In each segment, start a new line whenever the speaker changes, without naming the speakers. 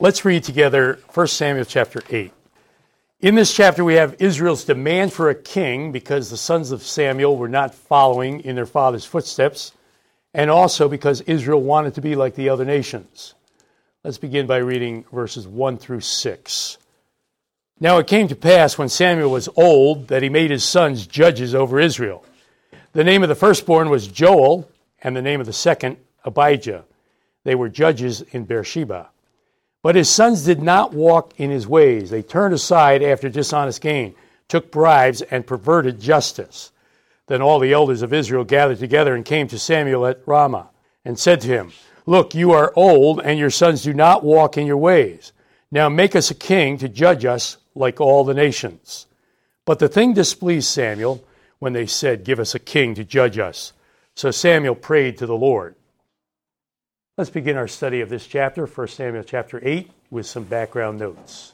Let's read together 1 Samuel chapter 8. In this chapter, we have Israel's demand for a king because the sons of Samuel were not following in their father's footsteps, and also because Israel wanted to be like the other nations. Let's begin by reading verses 1 through 6. Now it came to pass when Samuel was old that he made his sons judges over Israel. The name of the firstborn was Joel, and the name of the second, Abijah. They were judges in Beersheba. But his sons did not walk in his ways. They turned aside after dishonest gain, took bribes, and perverted justice. Then all the elders of Israel gathered together and came to Samuel at Ramah and said to him, Look, you are old, and your sons do not walk in your ways. Now make us a king to judge us like all the nations. But the thing displeased Samuel when they said, Give us a king to judge us. So Samuel prayed to the Lord. Let's begin our study of this chapter, 1 Samuel chapter 8, with some background notes.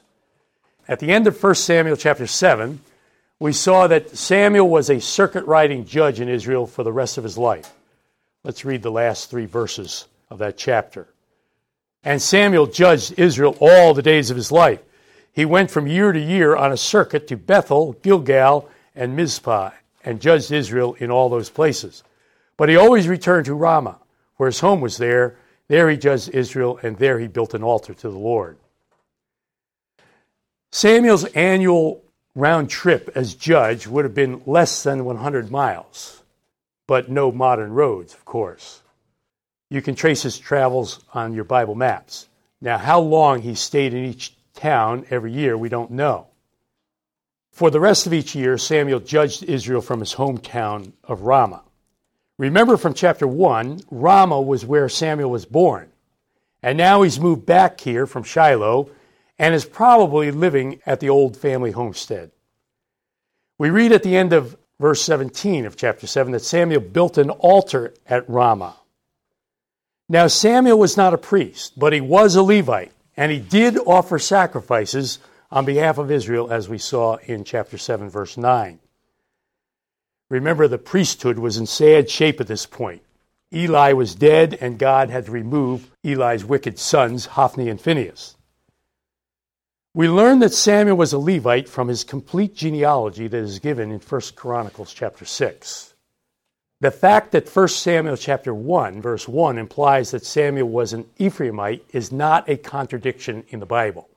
At the end of 1 Samuel chapter 7, we saw that Samuel was a circuit riding judge in Israel for the rest of his life. Let's read the last three verses of that chapter. And Samuel judged Israel all the days of his life. He went from year to year on a circuit to Bethel, Gilgal, and Mizpah, and judged Israel in all those places. But he always returned to Ramah, where his home was there there he judged Israel, and there he built an altar to the Lord. Samuel's annual round trip as judge would have been less than 100 miles, but no modern roads, of course. You can trace his travels on your Bible maps. Now, how long he stayed in each town every year, we don't know. For the rest of each year, Samuel judged Israel from his hometown of Ramah. Remember from chapter 1, Ramah was where Samuel was born. And now he's moved back here from Shiloh and is probably living at the old family homestead. We read at the end of verse 17 of chapter 7 that Samuel built an altar at Ramah. Now, Samuel was not a priest, but he was a Levite, and he did offer sacrifices on behalf of Israel, as we saw in chapter 7, verse 9. Remember, the priesthood was in sad shape at this point. Eli was dead, and God had to remove Eli's wicked sons, Hophni and Phinehas. We learn that Samuel was a Levite from his complete genealogy that is given in 1 Chronicles chapter 6. The fact that 1 Samuel chapter 1 verse 1 implies that Samuel was an Ephraimite is not a contradiction in the Bible.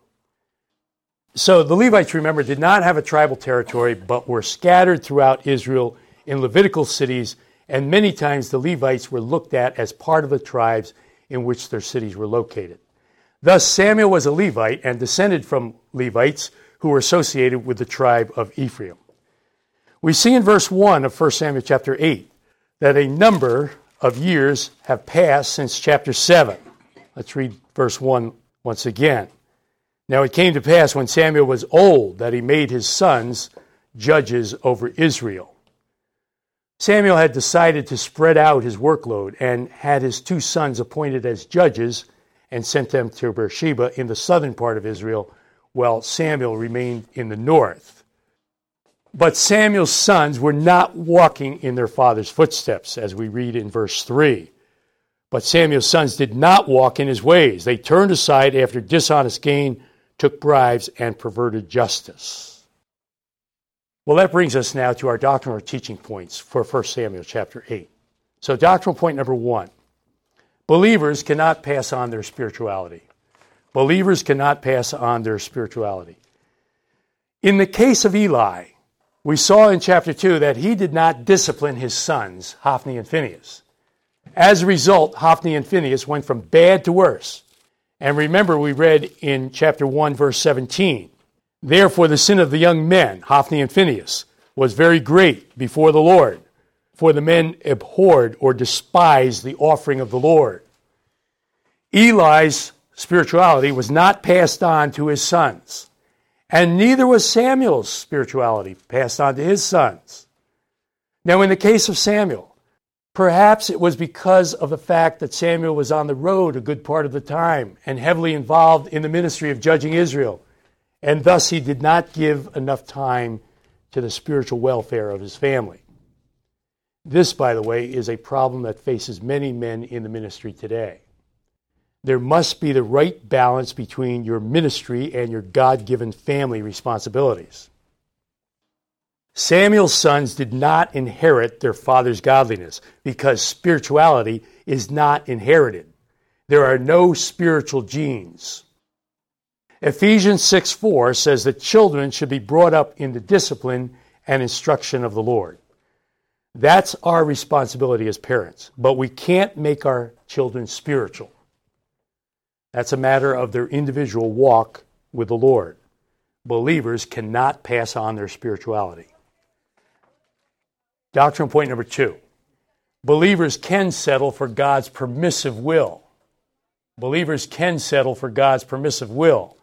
So the Levites, remember, did not have a tribal territory, but were scattered throughout Israel in Levitical cities, and many times the Levites were looked at as part of the tribes in which their cities were located. Thus, Samuel was a Levite and descended from Levites who were associated with the tribe of Ephraim. We see in verse 1 of 1 Samuel chapter 8 that a number of years have passed since chapter 7. Let's read verse 1 once again. Now it came to pass when Samuel was old that he made his sons judges over Israel. Samuel had decided to spread out his workload and had his two sons appointed as judges and sent them to Beersheba in the southern part of Israel, while Samuel remained in the north. But Samuel's sons were not walking in their father's footsteps, as we read in verse 3. But Samuel's sons did not walk in his ways. They turned aside after dishonest gain took bribes, and perverted justice. Well, that brings us now to our doctrinal teaching points for 1 Samuel chapter 8. So, doctrinal point number one believers cannot pass on their spirituality. Believers cannot pass on their spirituality. In the case of Eli, we saw in chapter 2 that he did not discipline his sons, Hophni and Phinehas. As a result, Hophni and Phinehas went from bad to worse. And remember, we read in chapter 1, verse 17 Therefore, the sin of the young men, Hophni and Phinehas, was very great before the Lord, for the men abhorred or despised the offering of the Lord. Eli's spirituality was not passed on to his sons, and neither was Samuel's spirituality passed on to his sons. Now, in the case of Samuel, Perhaps it was because of the fact that Samuel was on the road a good part of the time and heavily involved in the ministry of judging Israel, and thus he did not give enough time to the spiritual welfare of his family. This, by the way, is a problem that faces many men in the ministry today. There must be the right balance between your ministry and your God given family responsibilities. Samuel's sons did not inherit their father's godliness because spirituality is not inherited. There are no spiritual genes. Ephesians 6 4 says that children should be brought up in the discipline and instruction of the Lord. That's our responsibility as parents, but we can't make our children spiritual. That's a matter of their individual walk with the Lord. Believers cannot pass on their spirituality. Doctrine point number two believers can settle for God's permissive will. Believers can settle for God's permissive will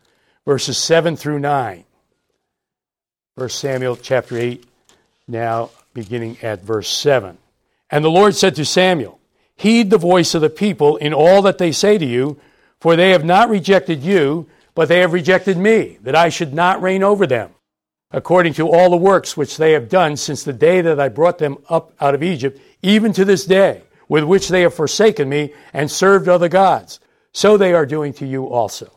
verses 7 through 9. 1 Samuel chapter 8, now beginning at verse 7. And the Lord said to Samuel, Heed the voice of the people in all that they say to you, for they have not rejected you, but they have rejected me, that I should not reign over them, according to all the works which they have done since the day that I brought them up out of Egypt, even to this day, with which they have forsaken me and served other gods. So they are doing to you also.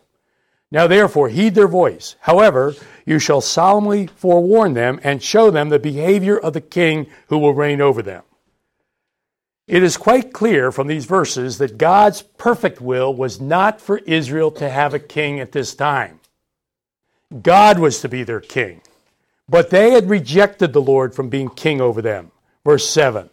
Now therefore heed their voice. However, you shall solemnly forewarn them and show them the behavior of the king who will reign over them. It is quite clear from these verses that God's perfect will was not for Israel to have a king at this time. God was to be their king, but they had rejected the Lord from being king over them. Verse 7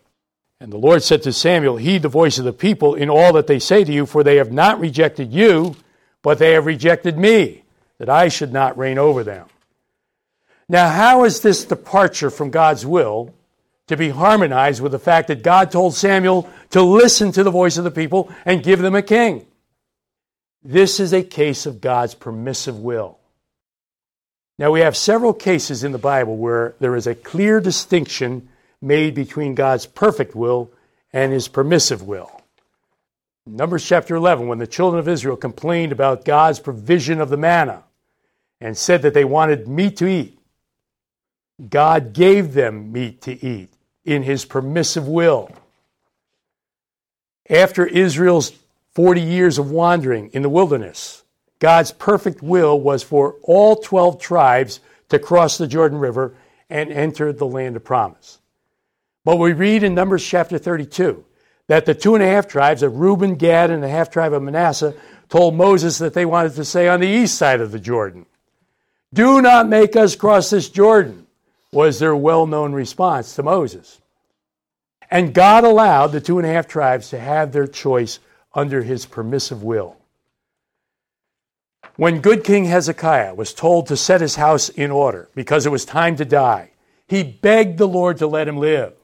And the Lord said to Samuel, Heed the voice of the people in all that they say to you, for they have not rejected you but they have rejected me, that I should not reign over them. Now, how is this departure from God's will to be harmonized with the fact that God told Samuel to listen to the voice of the people and give them a king? This is a case of God's permissive will. Now, we have several cases in the Bible where there is a clear distinction made between God's perfect will and his permissive will. Numbers chapter 11, when the children of Israel complained about God's provision of the manna and said that they wanted meat to eat, God gave them meat to eat in his permissive will. After Israel's 40 years of wandering in the wilderness, God's perfect will was for all 12 tribes to cross the Jordan River and enter the land of promise. But we read in Numbers chapter 32 that the two and a half tribes of Reuben, Gad, and the half tribe of Manasseh told Moses that they wanted to stay on the east side of the Jordan. Do not make us cross this Jordan, was their well known response to Moses. And God allowed the two and a half tribes to have their choice under his permissive will. When good King Hezekiah was told to set his house in order because it was time to die, he begged the Lord to let him live.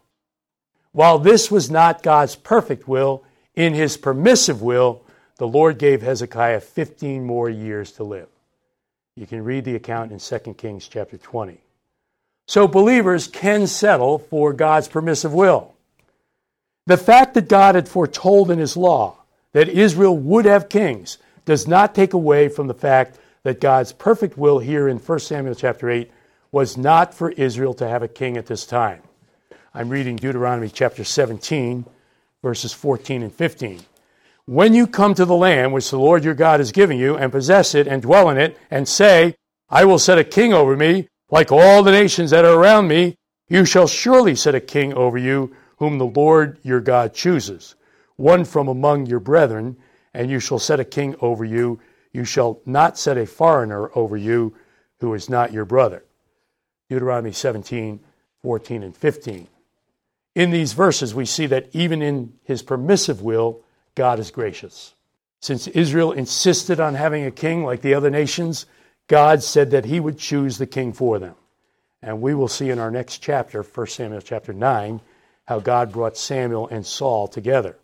While this was not God's perfect will, in his permissive will, the Lord gave Hezekiah 15 more years to live. You can read the account in 2 Kings chapter 20. So believers can settle for God's permissive will. The fact that God had foretold in his law that Israel would have kings does not take away from the fact that God's perfect will here in 1 Samuel chapter 8 was not for Israel to have a king at this time. I'm reading Deuteronomy chapter 17, verses 14 and 15. When you come to the land which the Lord your God is giving you, and possess it, and dwell in it, and say, I will set a king over me, like all the nations that are around me, you shall surely set a king over you, whom the Lord your God chooses, one from among your brethren, and you shall set a king over you. You shall not set a foreigner over you who is not your brother. Deuteronomy 17, 14, and 15 in these verses, we see that even in his permissive will, God is gracious. Since Israel insisted on having a king like the other nations, God said that he would choose the king for them. And we will see in our next chapter, 1 Samuel chapter 9, how God brought Samuel and Saul together.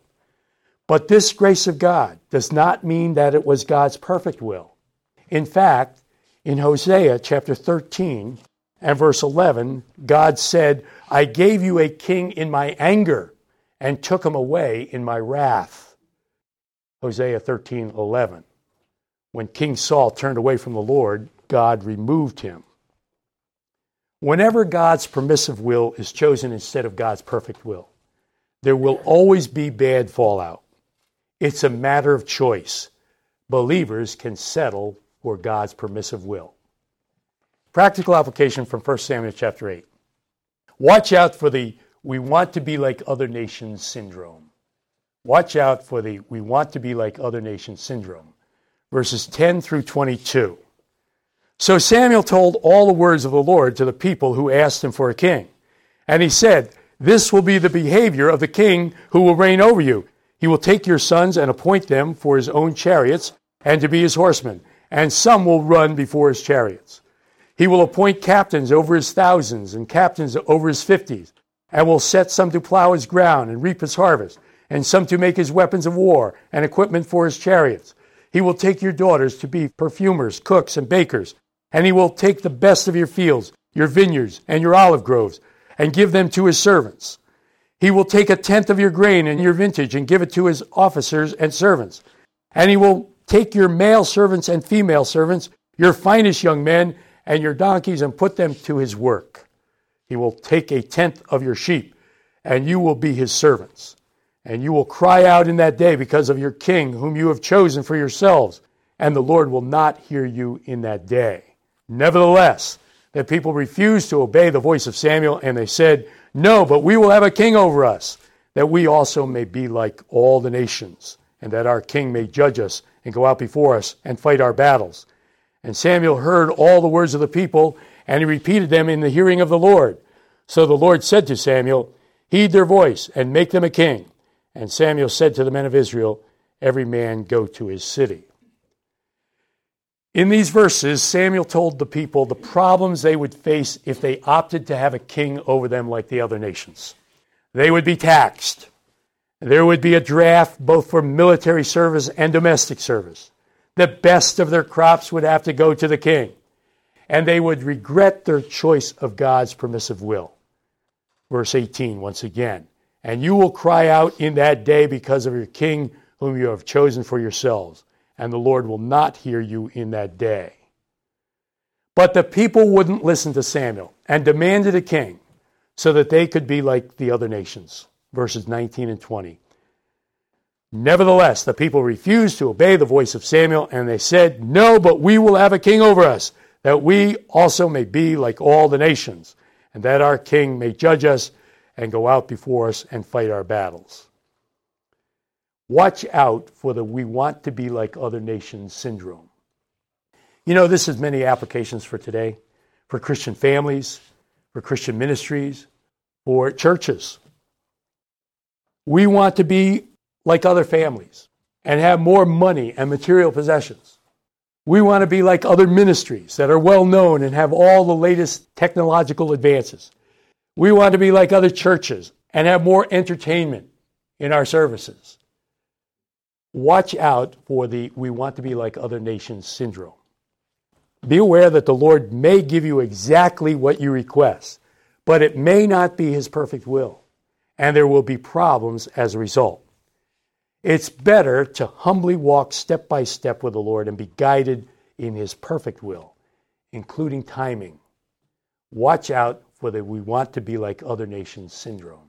But this grace of God does not mean that it was God's perfect will. In fact, in Hosea chapter 13, and verse 11, God said, I gave you a king in my anger and took him away in my wrath. Hosea 13, 11. When King Saul turned away from the Lord, God removed him. Whenever God's permissive will is chosen instead of God's perfect will, there will always be bad fallout. It's a matter of choice. believers can settle for God's permissive will. Practical application from 1 Samuel chapter 8. Watch out for the we want to be like other nations syndrome. Watch out for the we want to be like other nations syndrome. Verses 10 through 22. So Samuel told all the words of the Lord to the people who asked him for a king. And he said, This will be the behavior of the king who will reign over you. He will take your sons and appoint them for his own chariots and to be his horsemen, and some will run before his chariots. He will appoint captains over his thousands and captains over his fifties, and will set some to plow his ground and reap his harvest, and some to make his weapons of war and equipment for his chariots. He will take your daughters to be perfumers, cooks, and bakers and he will take the best of your fields, your vineyards, and your olive groves, and give them to his servants. He will take a tenth of your grain and your vintage and give it to his officers and servants. And he will take your male servants and female servants, your finest young men, and your donkeys, and put them to his work. He will take a tenth of your sheep, and you will be his servants. And you will cry out in that day because of your king, whom you have chosen for yourselves, and the Lord will not hear you in that day. Nevertheless, the people refused to obey the voice of Samuel, and they said, No, but we will have a king over us, that we also may be like all the nations, and that our king may judge us and go out before us and fight our battles. And Samuel heard all the words of the people, and he repeated them in the hearing of the Lord. So the Lord said to Samuel, Heed their voice and make them a king. And Samuel said to the men of Israel, Every man go to his city. In these verses, Samuel told the people the problems they would face if they opted to have a king over them like the other nations. They would be taxed. There would be a draft both for military service and domestic service. The best of their crops would have to go to the king, and they would regret their choice of God's permissive will. Verse 18, once again. And you will cry out in that day because of your king whom you have chosen for yourselves and the Lord will not hear you in that day. But the people wouldn't listen to Samuel and demanded a king so that they could be like the other nations. Verses 19 and 20. Nevertheless, the people refused to obey the voice of Samuel, and they said, No, but we will have a king over us, that we also may be like all the nations, and that our king may judge us and go out before us and fight our battles. Watch out for the we want to be like other nations syndrome. You know, this has many applications for today, for Christian families, for Christian ministries, for churches. We want to be like other families and have more money and material possessions. We want to be like other ministries that are well known and have all the latest technological advances. We want to be like other churches and have more entertainment in our services watch out for the we want to be like other nations syndrome. Be aware that the Lord may give you exactly what you request, but it may not be His perfect will, and there will be problems as a result. It's better to humbly walk step by step with the Lord and be guided in His perfect will, including timing. Watch out for the we want to be like other nations syndrome.